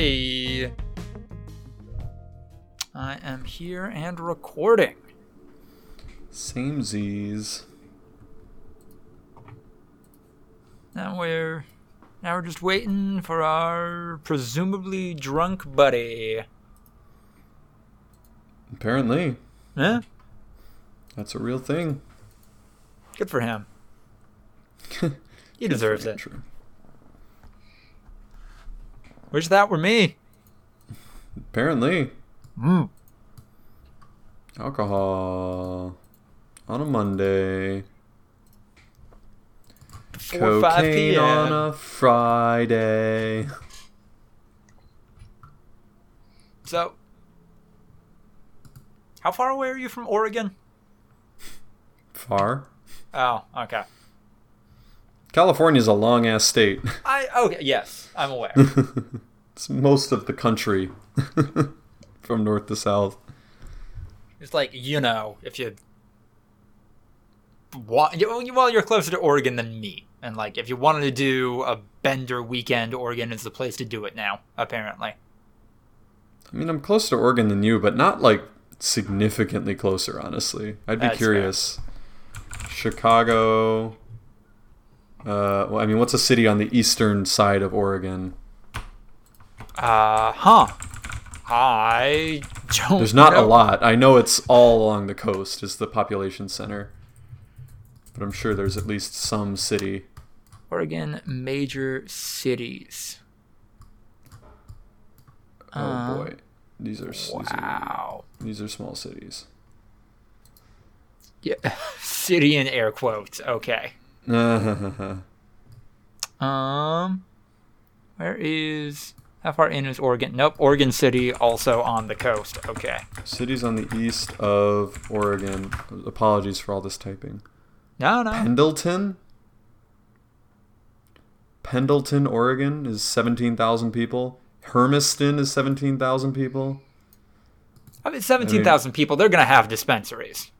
Okay. I am here and recording. Same Z's. Now we're now we're just waiting for our presumably drunk buddy. Apparently, Yeah, that's a real thing. good for him. He deserves it. True. Wish that were me. Apparently, Mm. alcohol on a Monday, Before 5 cocaine p.m. on a Friday. So, how far away are you from Oregon? Far. Oh, okay. California's a long ass state. I okay. Yes, I'm aware. it's most of the country, from north to south. It's like you know, if you want, well, you're closer to Oregon than me, and like if you wanted to do a bender weekend, Oregon is the place to do it now. Apparently, I mean, I'm closer to Oregon than you, but not like significantly closer, honestly. I'd be That's curious. Chicago. Uh, well, I mean, what's a city on the eastern side of Oregon? uh, huh? I don't. There's not a lot. I know it's all along the coast, is the population center. But I'm sure there's at least some city. Oregon major cities. Oh Uh, boy. These are, these are Wow. these are small cities. Yeah, city in air quotes. Okay. Um, where is how far in is Oregon? Nope, Oregon City also on the coast. Okay. Cities on the east of Oregon. Apologies for all this typing. No, no. Pendleton. Pendleton, Oregon is 17,000 people. Hermiston is 17,000 people. I mean, seventeen thousand people. They're gonna have dispensaries.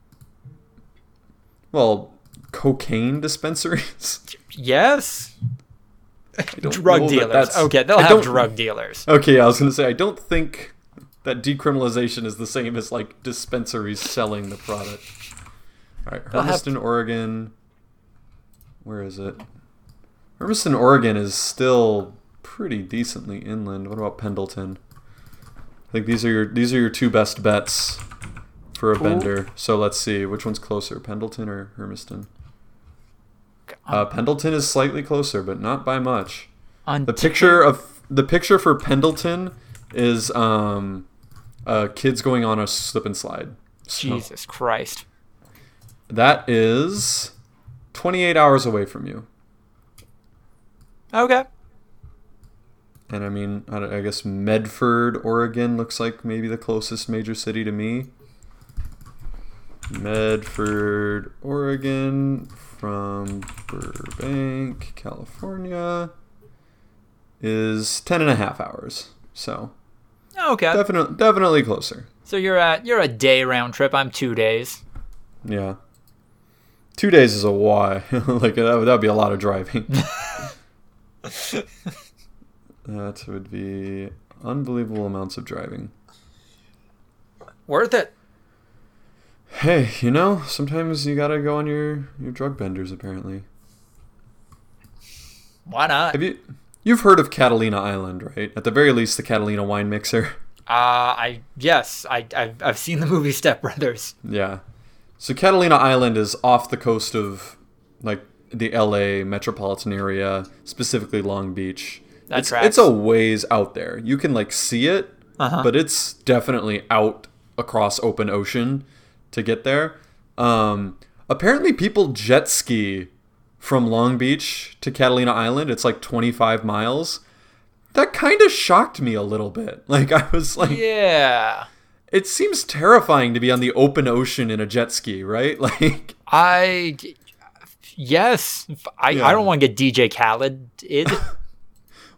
Well, cocaine dispensaries. Yes. Drug know that dealers. Okay, they'll I have drug dealers. Okay, I was going to say I don't think that decriminalization is the same as like dispensaries selling the product. All right, Hermiston, Oregon. Where is it? Hermiston, Oregon is still pretty decently inland. What about Pendleton? I think these are your these are your two best bets for a bender. So let's see which one's closer, Pendleton or Hermiston. Uh, Pendleton is slightly closer, but not by much. On The picture of the picture for Pendleton is um, uh, kids going on a slip and slide. So Jesus Christ. that is 28 hours away from you. Okay. And I mean, I, I guess Medford, Oregon looks like maybe the closest major city to me. Medford, Oregon from Burbank, California is 10 and a half hours. So oh, Okay. definitely, definitely closer. So you're at you're a day round trip. I'm two days. Yeah. Two days is a why. like that would that'd be a lot of driving. that would be unbelievable amounts of driving. Worth it. Hey, you know, sometimes you gotta go on your your drug benders. Apparently, Why not? have you you've heard of Catalina Island, right? At the very least, the Catalina wine mixer. Uh, I yes, I I've, I've seen the movie Step Brothers. Yeah. So Catalina Island is off the coast of like the LA metropolitan area, specifically Long Beach. That it's, tracks. it's a ways out there. You can like see it, Uh-huh. but it's definitely out across open ocean to get there. Um, apparently, people jet ski from Long Beach to Catalina Island. It's like 25 miles. That kind of shocked me a little bit. Like I was like, Yeah. it seems terrifying to be on the open ocean in a jet ski, right? Like, I yes, I, Yeah. I don't want to get DJ Khaled.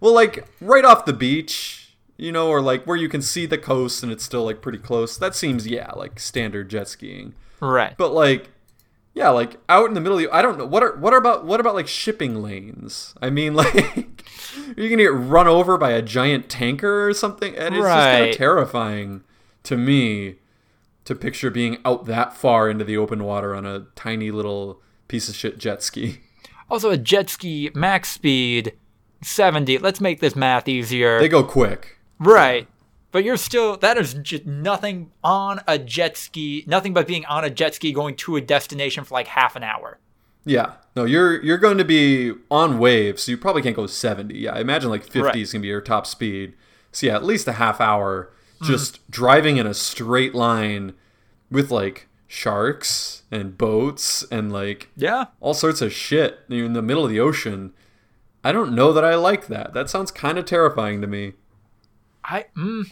Well, like right off the beach, you know, or like where you can see the coast and it's still like pretty close. That seems, yeah, like standard jet skiing. right. But like, yeah, like out in the middle, of, I don't know what are what are about what about like shipping lanes? I mean, like, Are you gonna get run over by a giant tanker or something? And it's just kind of terrifying to me to picture being out that far into the open water on a tiny little piece of shit jet ski. Also, a jet ski max speed 70. Let's make this math easier. They go quick. Right. But you're still, that is just nothing on a jet ski, nothing but being on a jet ski going to a destination for like half an hour. Yeah. No, you're you're going to be on waves, so you probably can't go 70. Yeah, I imagine like 50 Right. is going to be your top speed. So yeah, at least a half hour Mm. just driving in a straight line with like sharks and boats and like Yeah. all sorts of shit You're in the middle of the ocean. I don't know that I like that. That sounds kind of terrifying to me. I, mm,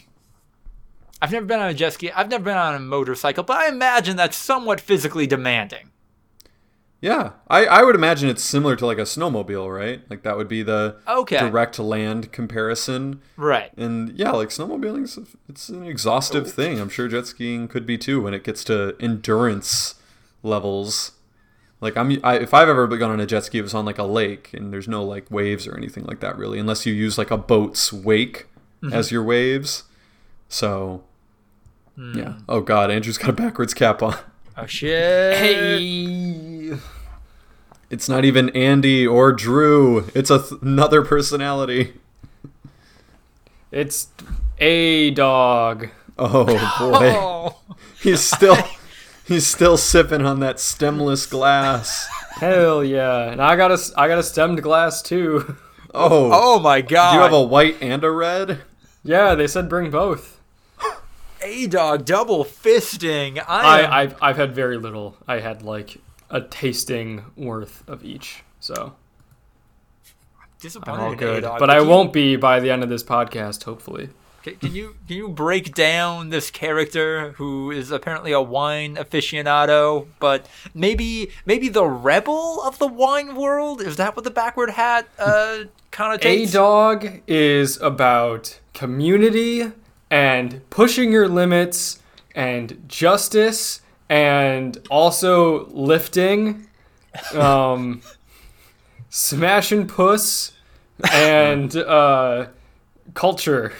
I've never been on a jet ski. I've never been on a motorcycle, but I imagine that's somewhat physically demanding. Yeah, I, I would imagine it's similar to like a snowmobile, right? Like that would be the Okay. direct land comparison. Right. And yeah, like snowmobiling, it's an exhaustive thing. I'm sure jet skiing could be too when it gets to endurance levels. Like I'm, I, if I've ever gone on a jet ski, it was on like a lake, and there's no like waves or anything like that really, unless you use like a boat's wake Mm-hmm. as your waves. So, mm. yeah. Oh God, Andrew's got a backwards cap on. Oh, shit. Hey. It's not even Andy or Drew. It's a th- another personality. It's a dog. Oh boy. Oh. He's still he's still sipping on that stemless glass. Hell yeah! And I got a I got a stemmed glass too. Oh, Oh, my God. do you have a white and a red? Yeah, they said bring both. A dog double fisting. I, I am I've, I've had very little. I had like a tasting worth of each, so disappointed I'm all good. But I you- won't be by the end of this podcast, hopefully. Can, can you can you break down this character who is apparently a wine aficionado, but maybe maybe the rebel of the wine world? Is that what the backward hat uh, kind of takes? A dog is about community and pushing your limits and justice and also lifting, um, smashing puss and uh, culture.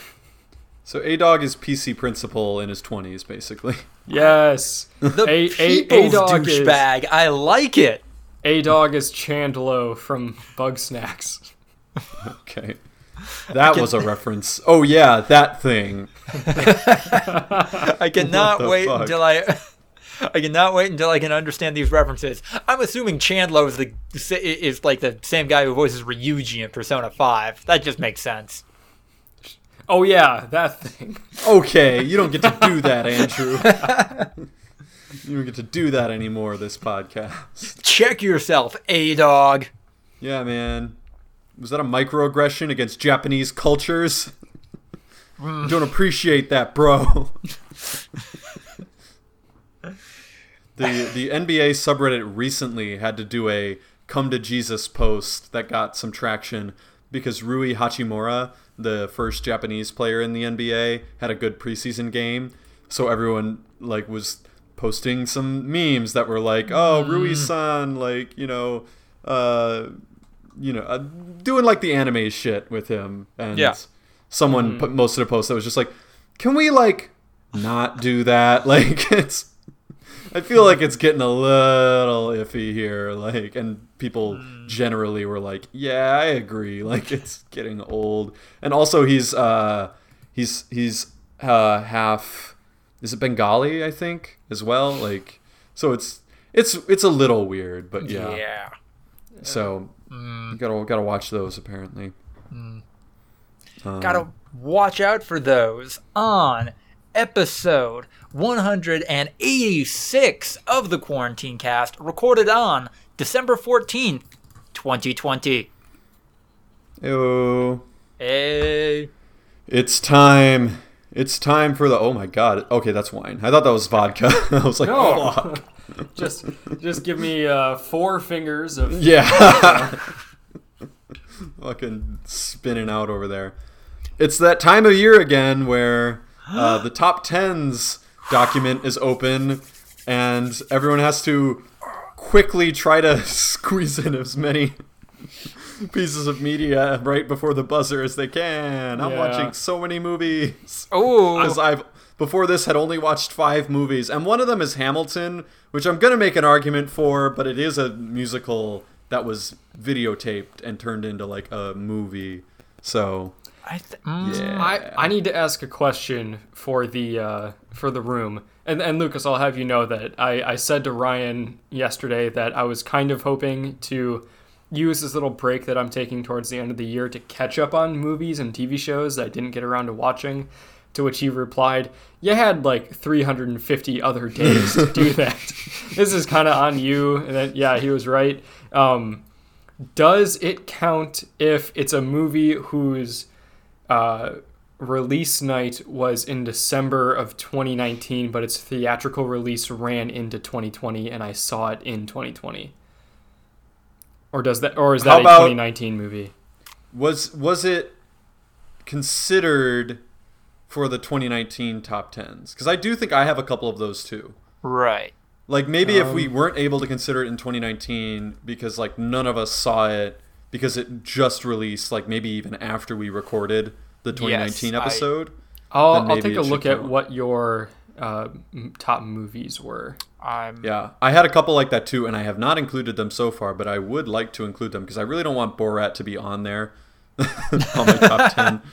So A Dog is PC principal in his twenties, basically. Yes. The A- A- people's A-Dog is- douchebag. I like it. A dog is Chandlo from Bug Snax. Okay. That was a reference. Oh yeah, that thing. I cannot wait fuck? until I. I cannot wait until I can understand these references. I'm assuming Chandler is the is like the same guy who voices Ryuji in Persona 5. That just makes sense. Oh yeah, that thing. Okay, you don't get to do that, Andrew. you don't get to do that anymore this podcast. Check yourself, A dog. Yeah, man. Was that a microaggression against Japanese cultures? Don't appreciate that, bro. the the NBA subreddit recently had to do a come to Jesus post that got some traction because Rui Hachimura, the first Japanese player in the NBA, had a good preseason game. So everyone like was posting some memes that were like, "Oh, Rui-san, like, you know, uh you know, uh, doing like the anime shit with him, and Yeah. someone put most of the post that was just like, "Can we like not do that?" Like it's, I feel like it's getting a little iffy here, like, and people generally were like, "Yeah, I agree." Like it's getting old, and also he's uh he's he's uh half is it Bengali I think as well, like so it's it's it's a little weird, but yeah. yeah. So you gotta gotta watch those apparently. Um, Gotta watch out for those on episode 186 of the Quarantine Cast, recorded on December 14th, 2020. ew. Hey. It's time. It's time for the. Oh my god. Okay, that's wine. I thought that was vodka. I was like, No. fuck. just just give me uh, four fingers of Yeah. Fucking spinning out over there. It's that time of year again where uh, the top tens document is open and everyone has to quickly try to squeeze in as many pieces of media right before the buzzer as they can. I'm Yeah. watching so many movies. Oh, Because I've before this had only watched five movies, and one of them is Hamilton, which I'm gonna make an argument for, but it is a musical that was videotaped and turned into like a movie. So I th- mm, yeah, I, I need to ask a question for the uh, for the room. And, and Lucas, I'll have you know that I, I said to Ryan yesterday that I was kind of hoping to use this little break that I'm taking towards the end of the year to catch up on movies and TV shows that I didn't get around to watching. To which he replied, You had like 350 other days to do that. this is kind of on you. And then, yeah, he was right. Um, does it count if it's a movie whose uh, release night was in December of 2019, but its theatrical release ran into 2020, and I saw it in 2020. Or does that, or is that How a 2019 movie? was was it considered for the 2019 top tens? Because I do think I have a couple of those too. right. Like maybe if we Um, weren't able to consider it in 2019 because like none of us saw it because it just released like maybe even after we recorded the 2019 Yes, episode. I'll, I'll maybe take a look at what your uh, top movies were. I'm Yeah, I had a couple like that too, and I have not included them so far, but I would like to include them because I really don't want Borat to be on there on my top ten.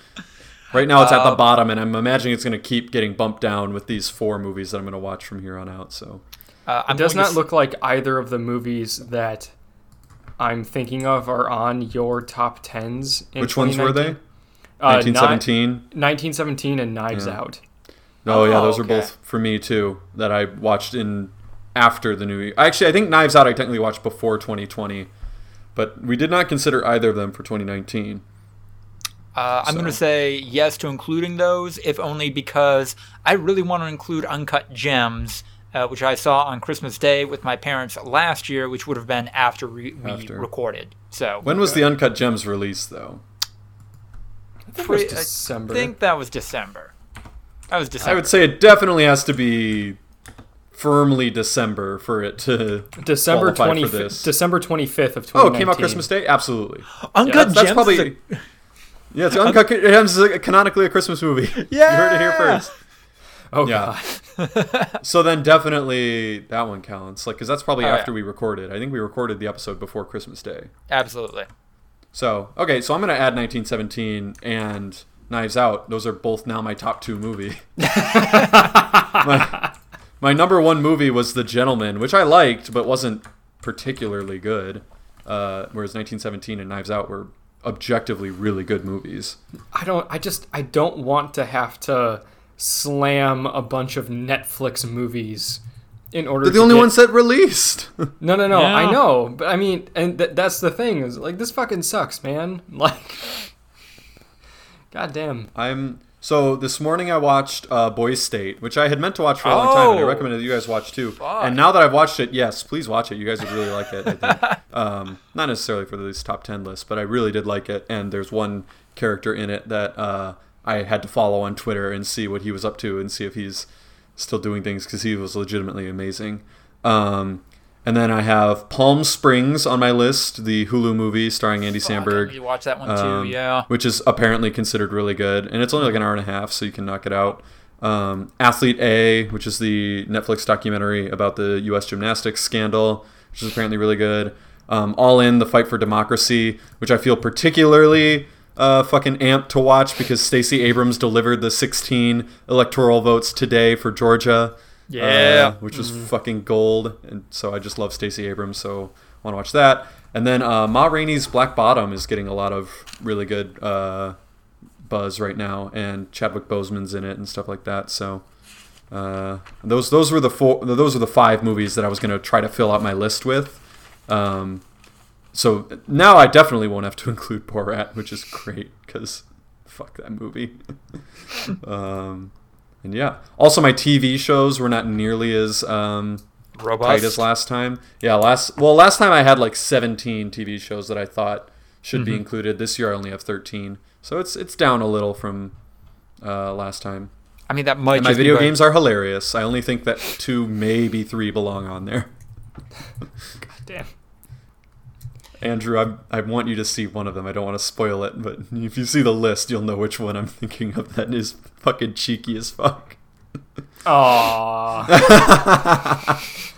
Right now, it's at the Uh, bottom, and I'm imagining it's going to keep getting bumped down with these four movies that I'm going to watch from here on out. So, Uh, It does going to not look like either of the movies that I'm thinking of are on your top tens. In which ones were they? Uh, 1917. 1917 and Knives Yeah. Out. Oh, yeah, Oh, those are okay. both for me too. That I watched in after the new year. Actually, I think Knives Out I technically watched before 2020, but we did not consider either of them for 2019. Uh, I'm going to say yes to including those, if only because I really want to include Uncut Gems, uh, which I saw on Christmas Day with my parents last year, which would have been after we, we recorded. So When was the Uncut Gems released though? I think it Pre- was December. I think that was December. That was December. I would say it definitely has to be firmly December for it to December 20 for this. December 25th of 2019. Oh, it came out Christmas Day? Absolutely. Uncut Yeah, That's Gems. probably is a- Yeah, it's Uncut is like canonically a Christmas movie. Yeah, you heard it here first. Oh Yeah. god. So then definitely that one counts. Like cuz that's probably Oh, after yeah. we recorded. I think we recorded the episode before Christmas Day. Absolutely. So, okay, so I'm going to add 1917 and Knives Out. Those are both now my top 2 movie. my, my number 1 movie was The Gentlemen, which I liked but wasn't particularly good. Uh, whereas 1917 and Knives Out were objectively really good movies. I don't I just I don't want to have to slam a bunch of Netflix movies in order They're the to only get- ones that released. No, no, no. I know, but I mean, and th- that's the thing is like this fucking sucks, man. Like, goddamn. I'm so this morning I watched uh, Boys State, which I had meant to watch for a long time, and I Oh. recommended that you guys watch too. Fuck. And now that I've watched it, yes, please watch it. You guys would really like it. I think. um, not necessarily for this top ten list, but I really did like it. And there's one character in it that uh, I had to follow on Twitter and see what he was up to and see if he's still doing things because he was legitimately amazing. Um, and then I have Palm Springs on my list, the Hulu movie starring Andy Fuck, Samberg to watch that one too. um, yeah. which is apparently considered really good, and it's only like an hour and a half, so you can knock it out. Um, Athlete A, which is the Netflix documentary about the U.S. gymnastics scandal, which is apparently really good. Um, All in the fight for democracy, which I feel particularly uh, fucking amped to watch because Stacey Abrams delivered the 16 electoral votes today for Georgia. Yeah. uh, which was fucking gold, and so I just love Stacey Abrams, so I want to watch that. And then uh, Ma Rainey's Black Bottom is getting a lot of really good uh, buzz right now, and Chadwick Boseman's in it and stuff like that. So uh, those those were the four those were the five movies that I was gonna try to fill out my list with. Um, so now I definitely won't have to include Borat, which is great because fuck that movie. um, and yeah, also my TV shows were not nearly as um, Robust. tight as last time. Yeah, last well last time I had like 17 TV shows that I thought should be included. This year I only have 13, so it's it's down a little from uh, last time. I mean, that might my video by- games are hilarious. I only think that two, maybe three, belong on there. God damn. Andrew, I, I want you to see one of them. I don't want to spoil it, but if you see the list, you'll know which one I'm thinking of. That is fucking cheeky as fuck. Aww.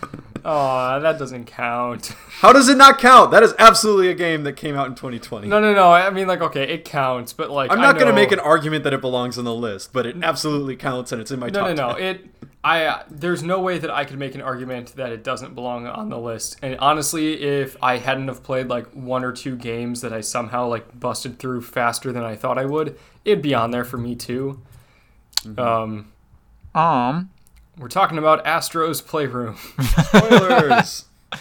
Aw, that doesn't count. How does it not count? That is absolutely a game that came out in 2020. No, no, no. I mean, like, okay, it counts, but like, I'm I not going to make an argument that it belongs on the list, but it absolutely counts and it's in my No, top no, no. 10. It. I. Uh, there's no way that I could make an argument that it doesn't belong on the list. And honestly, if I hadn't have played like one or two games that I somehow like busted through faster than I thought I would, it'd be on there for me too. Mm-hmm. Um, Um, we're talking about Astro's Playroom. Spoilers!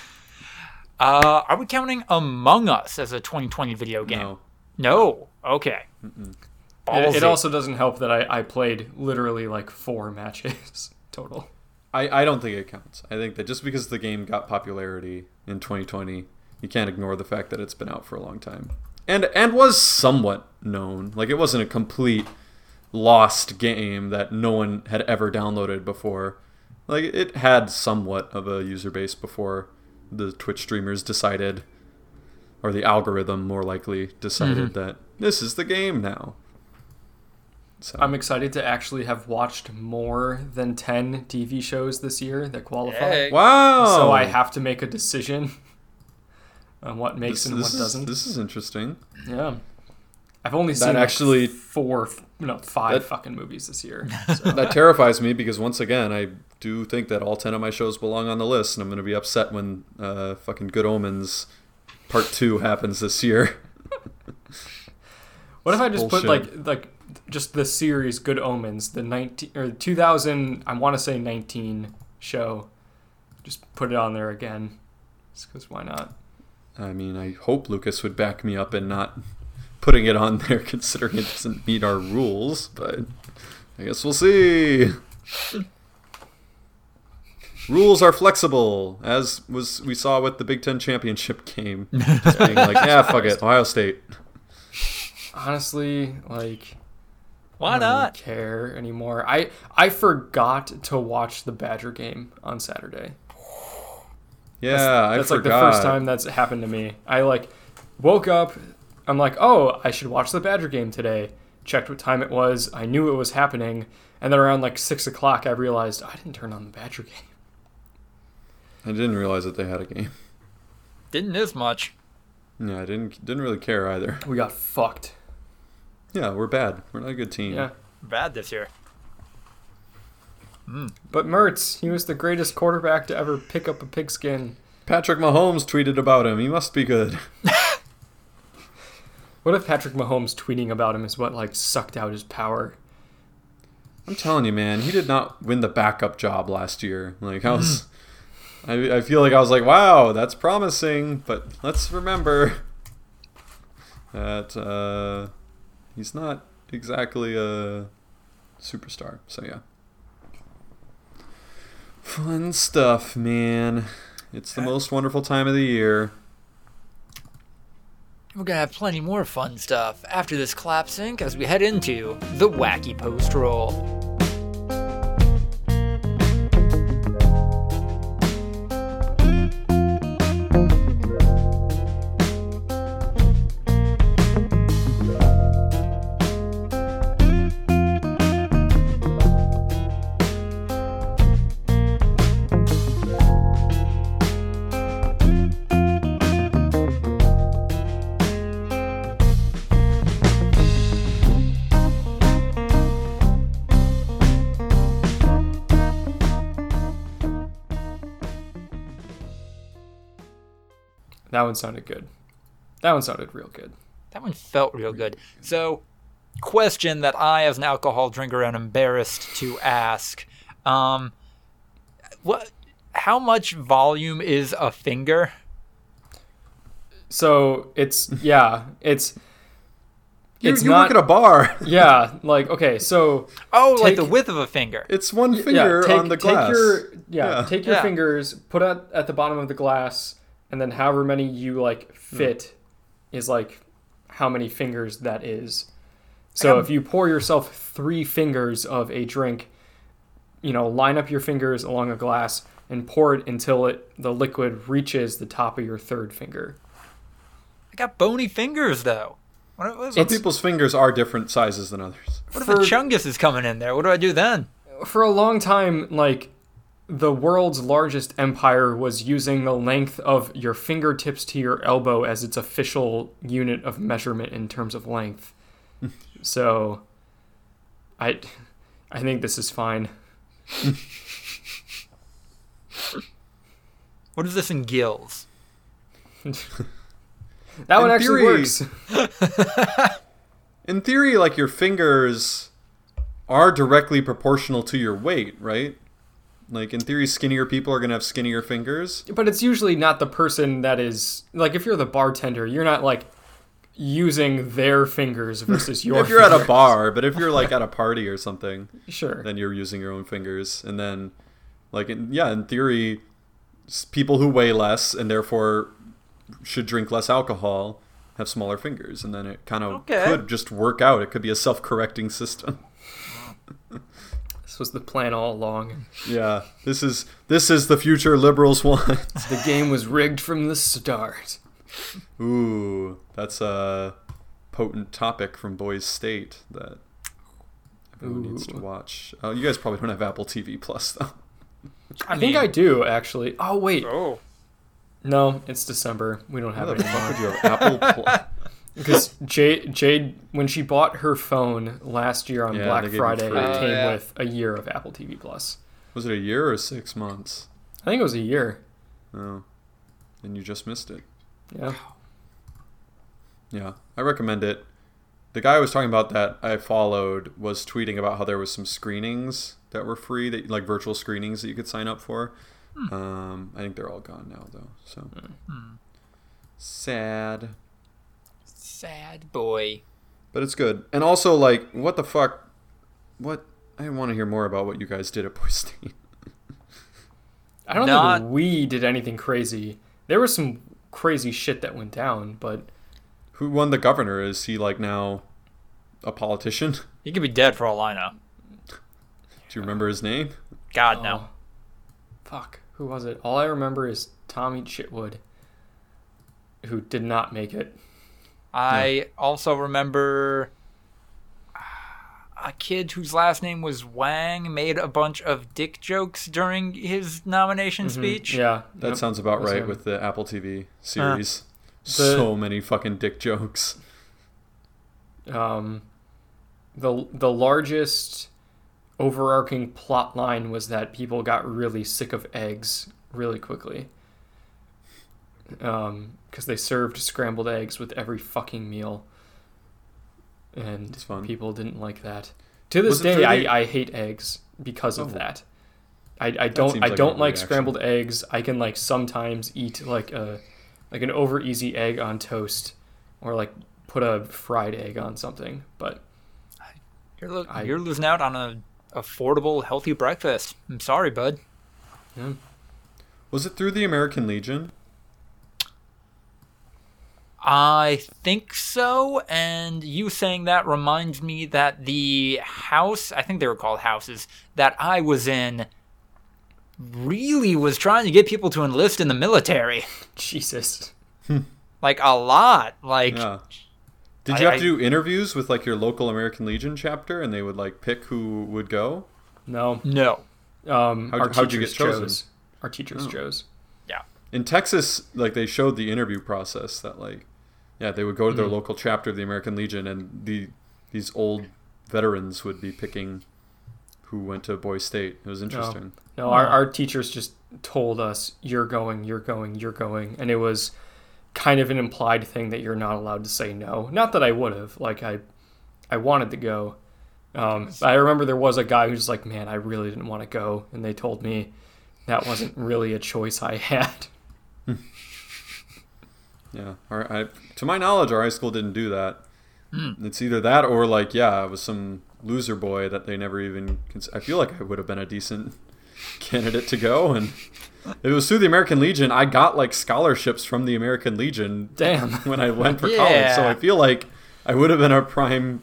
uh, are we counting Among Us as a 2020 video game? no. No. Okay. It, it also doesn't help that I, I played literally like four matches total. I, I don't think it counts. I think that just because the game got popularity in 2020, you can't ignore the fact that it's been out for a long time. And and was somewhat known. Like it wasn't a complete lost game that no one had ever downloaded before. Like it had somewhat of a user base before the Twitch streamers decided or the algorithm more likely decided mm-hmm. that this is the game now. So I'm excited to actually have watched more than 10 TV shows this year that qualify. Hey. Wow. So I have to make a decision on what makes this, and this what is, doesn't. This is interesting. Yeah. I've only That seen like, actually- four, no, five That- fucking movies this year. So. that terrifies me because once again, I do think that all ten of my shows belong on the list, and I'm going to be upset when uh, fucking Good Omens Part Two happens this year. what if I just put like like just the series Good Omens, the 19 or 2000, I want to say 19 show. Just put it on there again. Just cuz why not? I mean, I hope Lucas would back me up and not putting it on there, considering it doesn't meet our rules. But I guess we'll see. Rules are flexible, as was we saw with the Big Ten championship game. Just being like, yeah, fuck it, Ohio State. Honestly, like Why I don't really care anymore. I I forgot to watch the Badger game on Saturday. Yeah, I That's like forgot. the first time that's happened to me. I like woke up. I'm like, oh, I should watch the Badger game today. Checked what time it was. I knew it was happening, and then around like six o'clock, I realized I didn't turn on the Badger game. I didn't realize that they had a game. Didn't miss much. Yeah, I didn't didn't really care either. We got fucked. Yeah, we're bad. We're not a good team. Yeah. Bad this year. Hmm. But Mertz, he was the greatest quarterback to ever pick up a pigskin. Patrick Mahomes tweeted about him. He must be good. What if Patrick Mahomes tweeting about him is what like sucked out his power? I'm telling you, man, he did not win the backup job last year. Like I was, I, I feel like I was like, wow, that's promising. But let's remember that uh, he's not exactly a superstar. So yeah, fun stuff, man. It's the most wonderful time of the year. We're gonna have plenty more fun stuff after this clap sync as we head into the wacky post roll. One sounded good. That one sounded real good. That one felt real good. So, question that I, as an alcohol drinker, am embarrassed to ask: um, what? How much volume is a finger? So it's yeah, it's You, It's you not- work at a bar. yeah, like okay, so Oh, like the width of a finger. It's one finger yeah, take, on the take glass. your yeah, Yeah. take your Yeah. fingers, put it at the bottom of the glass, and then however many you like hmm. fit is like how many fingers that is. So if you pour yourself three fingers of a drink, you know, line up your fingers along a glass and pour it until it the liquid reaches the top of your third finger. I got bony fingers though. What, what, Some people's fingers are different sizes than others. what if for- a chungus is coming in there? What do I do then? For a long time, like the world's largest empire was using the length of your fingertips to your elbow as its official unit of measurement in terms of length. so, I, I think this is fine. What is this in gills? That one actually theory- works. In theory, like your fingers are directly proportional to your weight, right? Like in theory, skinnier people are gonna have skinnier fingers. But it's usually not the person that is like if you're the bartender, you're not like using their fingers versus your. if you're at a bar, but if you're like at a party or something, sure. then you're using your own fingers. And then, like, in, yeah, in theory, people who weigh less and therefore should drink less alcohol have smaller fingers. And then it kind of Okay. could just work out. It could be a self correcting system. This was the plan all along. Yeah, this is this is the future liberals want. The game was rigged from the start. Ooh, that's a potent topic from Boys State that everyone needs to watch. Uh, you guys probably don't have Apple TV Plus though. I, think I do actually. Oh wait, Oh, no, it's December. We don't How have the it fuck would you have Apple Plus? Because Jade, Jade, when she bought her phone last year on Yeah, Black Friday, free. it Oh, came yeah. with a year of Apple TV Plus. Was it a year or six months? I think it was a year. Oh, and you just missed it. Yeah. Yeah, I recommend it. The guy I was talking about that I followed was tweeting about how there was some screenings that were free, that like virtual screenings that you could sign up for. Um, I think they're all gone now though. So sad, sad boy. but it's good. And also, like, what the fuck? What? I want to hear more about what you guys did at Boy State. I don't Not- think we did anything crazy. There was some crazy shit that went down, but Who won the governor? Is he like now a politician? He could be dead for all I know. Do you remember his name? God no. Oh, fuck, who was it? All I remember is Tommy Chitwood, who did not make it. I also remember uh, a kid whose last name was Wang made a bunch of dick jokes during his nomination speech. Mm-hmm. Yeah, That yep, sounds about was right him. with the Apple TV series. The- so many fucking dick jokes. um, the the largest overarching plot line was that people got really sick of eggs really quickly. Um, because they served scrambled eggs with every fucking meal, and fun. people didn't like that. To this Was it day, the- I, I hate eggs because of Oh. that. I, I don't seems I like don't like reaction. scrambled eggs. I can like sometimes eat like a like an over easy egg on toast, or like put a fried egg on something. But You're, lo- I- you're losing out on a affordable, healthy breakfast. I'm sorry, bud. yeah. Was it through the American Legion? I think so, and you saying that reminds me that the house, I think they were called houses, that I was in really was trying to get people to enlist in the military. Jesus. Like a lot. Like Yeah. Did you I- have to I- do interviews with like your local American Legion chapter, and they would like pick who would go? No. no. Um, How'd- our how'd you get chosen? chose. Our teachers Oh. chose. Yeah. In Texas, like they showed the interview process that like, yeah, they would go to their Mhm. local chapter of the American Legion, and the these old veterans would be picking who went to Boy State. It was interesting. No, our, our teachers just told us, you're going, you're going, you're going. And it was kind of an implied thing that you're not allowed to say no. Not that I would have. Like, I I wanted to go. Um, but I remember there was a guy who's like, man, I really didn't want to go. And they told me that wasn't really a choice I had. Yeah, our, I, to my knowledge, our high school didn't do that. It's either that or like, yeah, I was some loser boy that they never even. Cons- I feel like I would have been a decent candidate to go, and if it was through the American Legion. I got like scholarships from the American Legion Damn. when I went for college, so I feel like I would have been a prime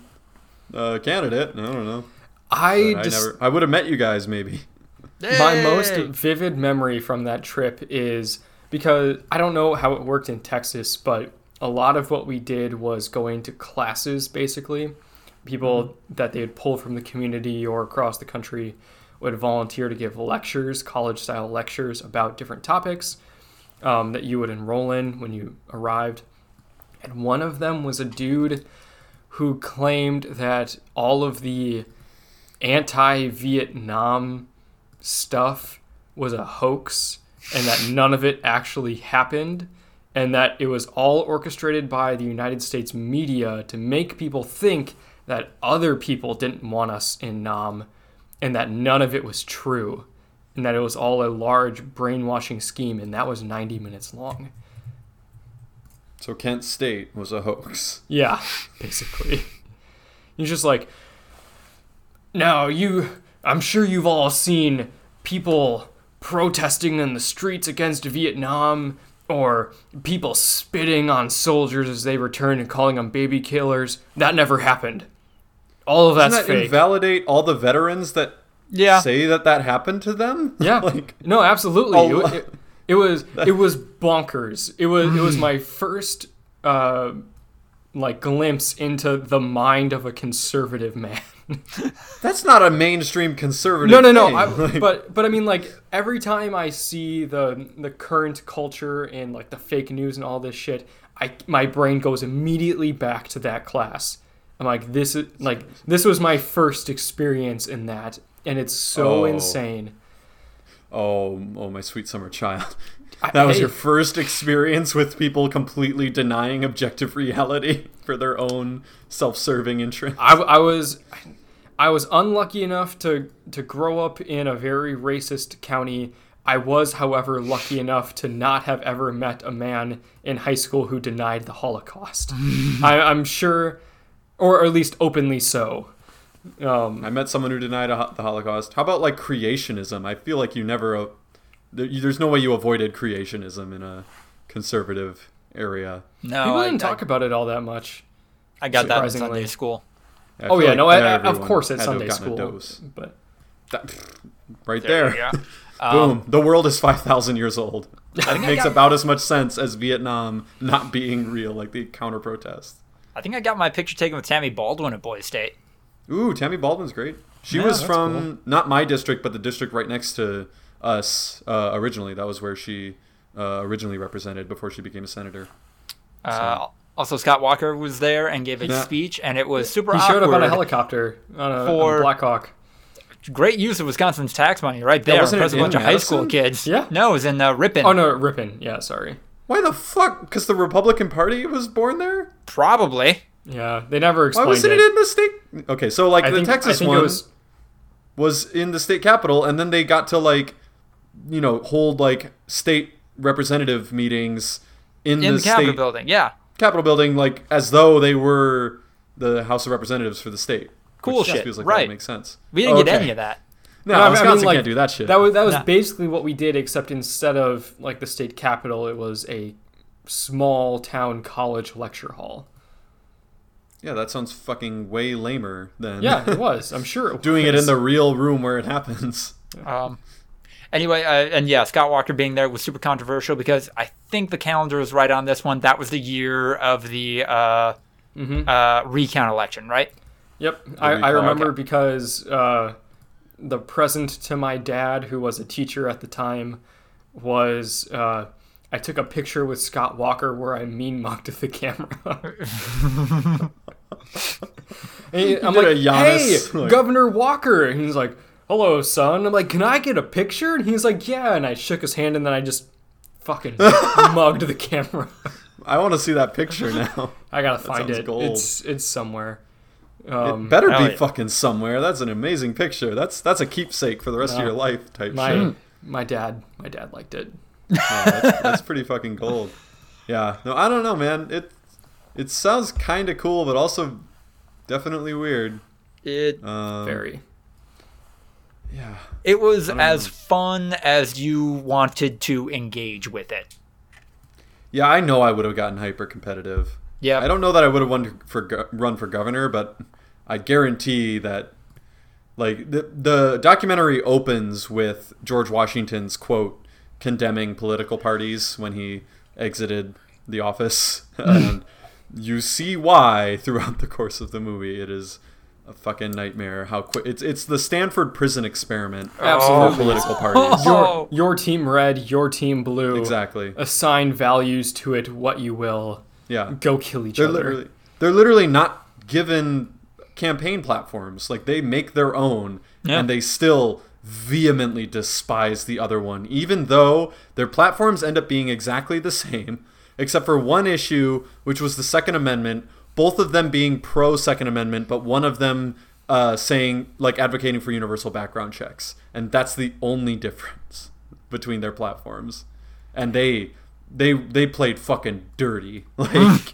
uh, candidate. I don't know. I I just. never. I would have met you guys maybe. My most vivid memory from that trip is because I don't know how it worked in Texas, but a lot of what we did was going to classes, basically. People that they would pull from the community or across the country would volunteer to give lectures, college style lectures about different topics um, that you would enroll in when you arrived. And one of them was a dude who claimed that all of the anti Vietnam stuff was a hoax and that none of it actually happened and that it was all orchestrated by the United States media to make people think that other people didn't want us in Nam and that none of it was true and that it was all a large brainwashing scheme and that was 90 minutes long. So Kent State was a hoax. Yeah, basically. He's just like, now you, I'm sure you've all seen people protesting in the streets against Vietnam or people spitting on soldiers as they return and calling them baby killers. That never happened. All of that's Doesn't that fake. invalidate all the veterans that Yeah. say that that happened to them? Yeah. like no, absolutely. Oh, It, it, it was it was bonkers. It was it was my first uh, like glimpse into the mind of a conservative man. that's not a mainstream conservative. no, no, no. I, but but I mean, like every time I see the the current culture and like the fake news and all this shit, I my brain goes immediately back to that class. I'm like, this is like this was my first experience in that, and it's so Oh. insane. oh, oh, my sweet summer child. That was your first experience with people completely denying objective reality for their own self-serving interest. I, I was I was unlucky enough to to grow up in a very racist county. I was, however, lucky enough to not have ever met a man in high school who denied the Holocaust. I, I'm sure, or at least openly so. Um, I met someone who denied a, the Holocaust. How about like creationism? I feel like you never. Uh, there, you- there's no way you avoided creationism in a conservative area. No, people I, didn't talk I, about it all that much. I got that in surprisingly. Sunday school. I oh yeah, like no, I, I- of course at had to Sunday gotten a school, dose. but That- right There there. you go. Um, Boom. The world is 5,000 years old. That makes got- about as much sense as Vietnam not being real, like the counter protest. I think I got my picture taken with Tammy Baldwin at Boys State. Ooh, Tammy Baldwin's great. She Yeah, was that's from not my district, but the district right next to us uh, originally. That was where she uh, originally represented before she became a senator. Uh, also, Scott Walker was there and gave a Yeah. speech, and it was super he awkward. showed up on a helicopter on a, For- on a Blackhawk. Great use of Wisconsin's tax money right there. wasn't it Impressed a in bunch of high school kids. Yeah. No, it was in uh, Ripon. Oh no, Ripon. Yeah, sorry. Why the fuck? Because the Republican Party was born there? Probably. Yeah, they never Why explained wasn't it in the state? Okay, so like I the think, Texas one was was in the state capitol, and then they got to like, you know, hold like state representative meetings in, In the the Capitol state building. Yeah. Capitol building, like as though they were the House of Representatives for the state. Cool which shit, Feels like right. that makes sense. We didn't get any of that. No, No, I mean- I Wisconsin mean, like, can't do that shit. that was that was Nah. basically what we did, except instead of like the state capitol, it was a small town college lecture hall. yeah, that sounds fucking way lamer than Yeah, it was. I'm sure it doing it in the real room where it happens. Um, anyway, uh, and yeah, Scott Walker being there was super controversial because I think the calendar was right on this one. That was the year of the uh, Mhm. uh, recount election, right? Yep, I, I remember Okay. because uh, the present to my dad, who was a teacher at the time, was uh, I took a picture with Scott Walker where I mean mugged the camera. I'm like, a Giannis, hey, like- Governor Walker. And he's like, hello, son. I'm like, can I get a picture? And he's like, yeah. And I shook his hand and then I just fucking mugged the camera. I want to see that picture now. I gotta find it. gold. It's it's somewhere. Um, it better be yeah. fucking somewhere. That's an amazing picture. That's that's a keepsake for the rest of your life type my shit. my dad my dad liked it. No, that's, that's pretty fucking gold. Yeah. No, I don't know, man. It it sounds kind of cool, but also definitely weird. It Um, Very. Yeah. it was as know. fun as you wanted to engage with it. Yeah, I know I would have gotten hyper competitive. Yeah, I don't know that I would have won for run for governor, but I guarantee that like the the documentary opens with George Washington's quote condemning political parties when he exited The Office, and you see why throughout the course of the movie. It is a fucking nightmare. How quick it's it's the Stanford prison experiment oh. Absolutely. political parties. Oh. Your, your team red, your team blue. Exactly. Assign values to it, what you will. Yeah. Go kill each They're other. literally they're literally not given campaign platforms. Like they make their own Yeah. and they still vehemently despise the other one, even though their platforms end up being exactly the same, except for one issue, which was the Second Amendment, both of them being pro Second Amendment, but one of them uh, saying like advocating for universal background checks. And that's the only difference between their platforms. And they they they played fucking dirty. Like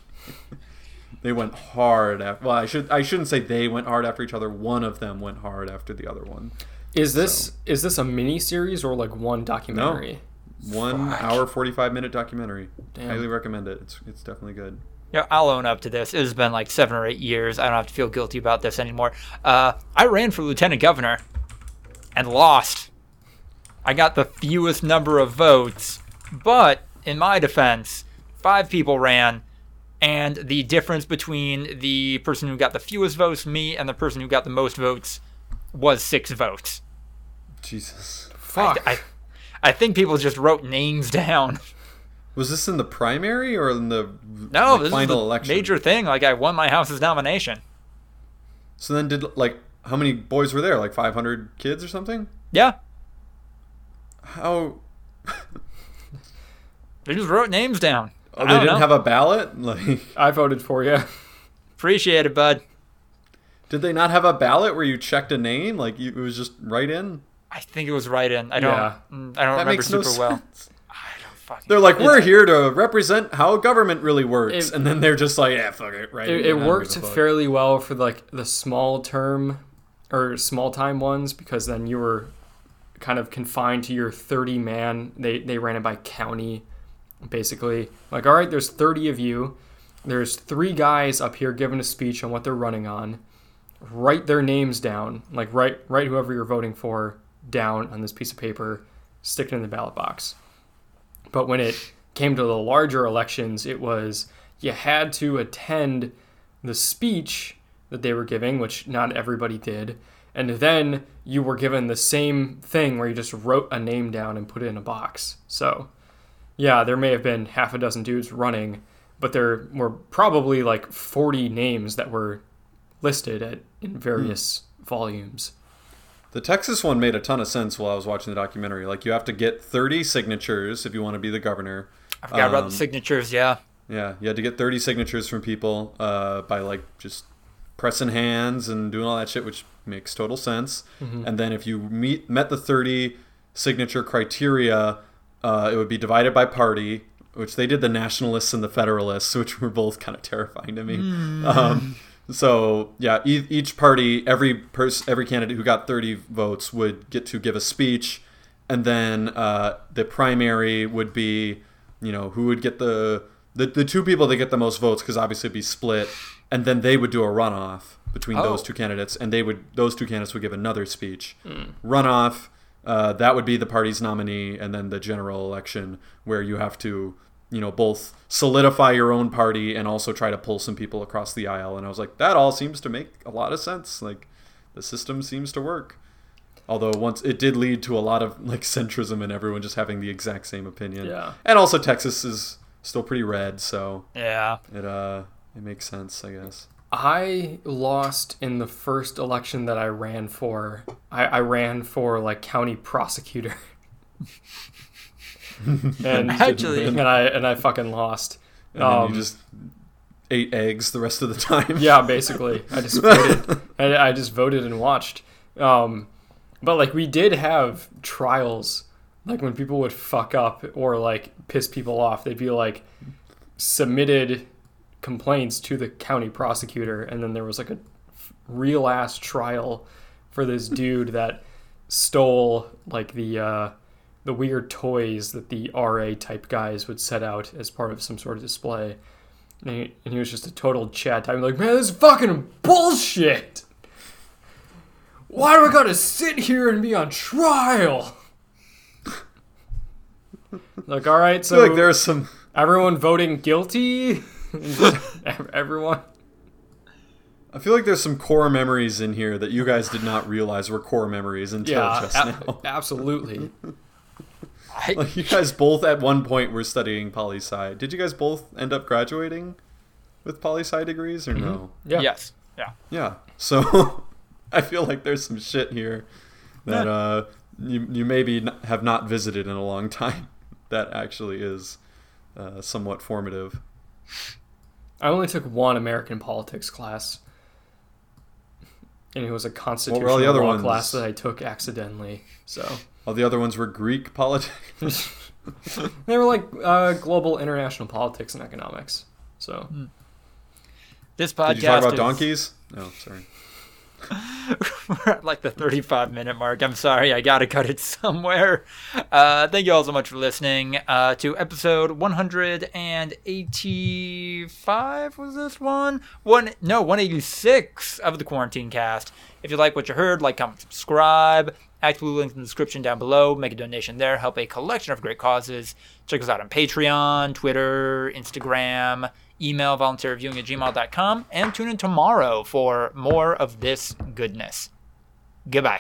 they went hard after well, I should I shouldn't say they went hard after each other. One of them went hard after the other one. Is this is this a mini series or like one documentary? No. One hour forty five minute documentary. Damn. Highly recommend it. It's it's definitely good. Yeah, I'll own up to this. It has been like seven or eight years. I don't have to feel guilty about this anymore. Uh, I ran for lieutenant governor and lost. I got the fewest number of votes, but in my defense, five people ran, and the difference between the person who got the fewest votes, me, and the person who got the most votes was six votes. Jesus. Fuck. I, I think people just wrote names down. Was this in the primary or in the No, like, this final is the election? major thing. Like I won my house's nomination. So then did like how many boys were there? Like five hundred kids or something? Yeah, How they just wrote names down. oh, I they don't didn't know. have a ballot? Like I voted for you. Appreciate it, bud. did they not have a ballot where you checked a name? Like you, it was just write in? I think it was write in. I don't. Yeah. mm, I don't That remember makes no super well. sense. Fucking. They're like, we're here to represent how government really works, It- and then they're just like, yeah, fuck it, right? It, it worked give a fuck." fairly well for like the small term or small time ones because then you were kind of confined to your 30 man. They they ran it by county basically. Like all right, there's 30 of you. There's three guys up here giving a speech on what they're running on. Write their names down. Like write write whoever you're voting for down on this piece of paper. Stick it in the ballot box. But when it came to the larger elections, it was you had to attend the speech that they were giving, which not everybody did. And then you were given the same thing where you just wrote a name down and put it in a box. So, yeah, there may have been half a dozen dudes running, but there were probably like 40 names that were listed at, in various hmm. volumes. The Texas one made a ton of sense while I was watching the documentary. Like, you have to get 30 signatures if you want to be the governor. I forgot about Um, the signatures. Yeah. Yeah, you had to get 30 signatures from people uh, by like just pressing hands and doing all that shit, which makes total sense. And then if you meet met the 30 signature criteria, uh, it would be divided by party, which they did the Nationalists and the Federalists, which were both kind of terrifying to me. Um, so yeah, e- each party, every person, every candidate who got 30 votes would get to give a speech, and then uh, the primary would be, you know, who would get the the, the two people that get the most votes because obviously it'd be split, and then they would do a runoff between those Oh. two candidates, and they would those two candidates would give another speech. Runoff, uh, that would be the party's nominee, and then the general election where you have to, you know, both solidify your own party and also try to pull some people across the aisle. And I was like, that all seems to make a lot of sense. Like, the system seems to work. Although once it did lead to a lot of like centrism and everyone just having the exact same opinion. Yeah. And also Texas is still pretty red, so Yeah. it uh it makes sense, I guess. I lost in the first election that I ran for. I, I ran for like county prosecutor. and Actually- and I and I fucking lost. And Um, you just ate eggs the rest of the time. yeah, basically, I just voted. I, I just voted and watched. Um, but like we did have trials, like when people would fuck up or like piss people off, they'd be like submitted complaints to the county prosecutor, and then there was like a real ass trial for this dude that stole like the uh, the weird toys that the RA type guys would set out as part of some sort of display. And he, and he was just a total chat type. Like, man, this is fucking bullshit. Why do I gotta sit here and be on trial? like, all right, so like there are some everyone voting guilty. Everyone. I feel like there's some core memories in here that you guys did not realize were core memories until Yeah, just now. absolutely. I, Like you guys both at one point were studying poli sci. Did you guys both end up graduating with poli sci degrees or no? Yeah. Yes. Yeah. Yeah. So I feel like there's some shit here that uh, you you maybe n- have not visited in a long time. That actually is uh, somewhat formative. I only took one American politics class, and it was a constitutional all the other law ones? class that I took accidentally. So All the other ones were Greek politics. they were like uh, global international politics and economics. So This podcast Did you talk about is- donkeys? No, sorry. We're at like the 35 minute mark. I'm sorry, I gotta cut it somewhere. Uh, thank you all so much for listening uh, to episode 185. Was this one? One? No, 186 of the Quarantine Cast. If you like what you heard, like, comment, subscribe. Actively link in the description down below. Make a donation there. Help a collection of great causes. Check us out on Patreon, Twitter, Instagram, email voluntaryviewing at gmail.com, and tune in tomorrow for more of this goodness. Goodbye.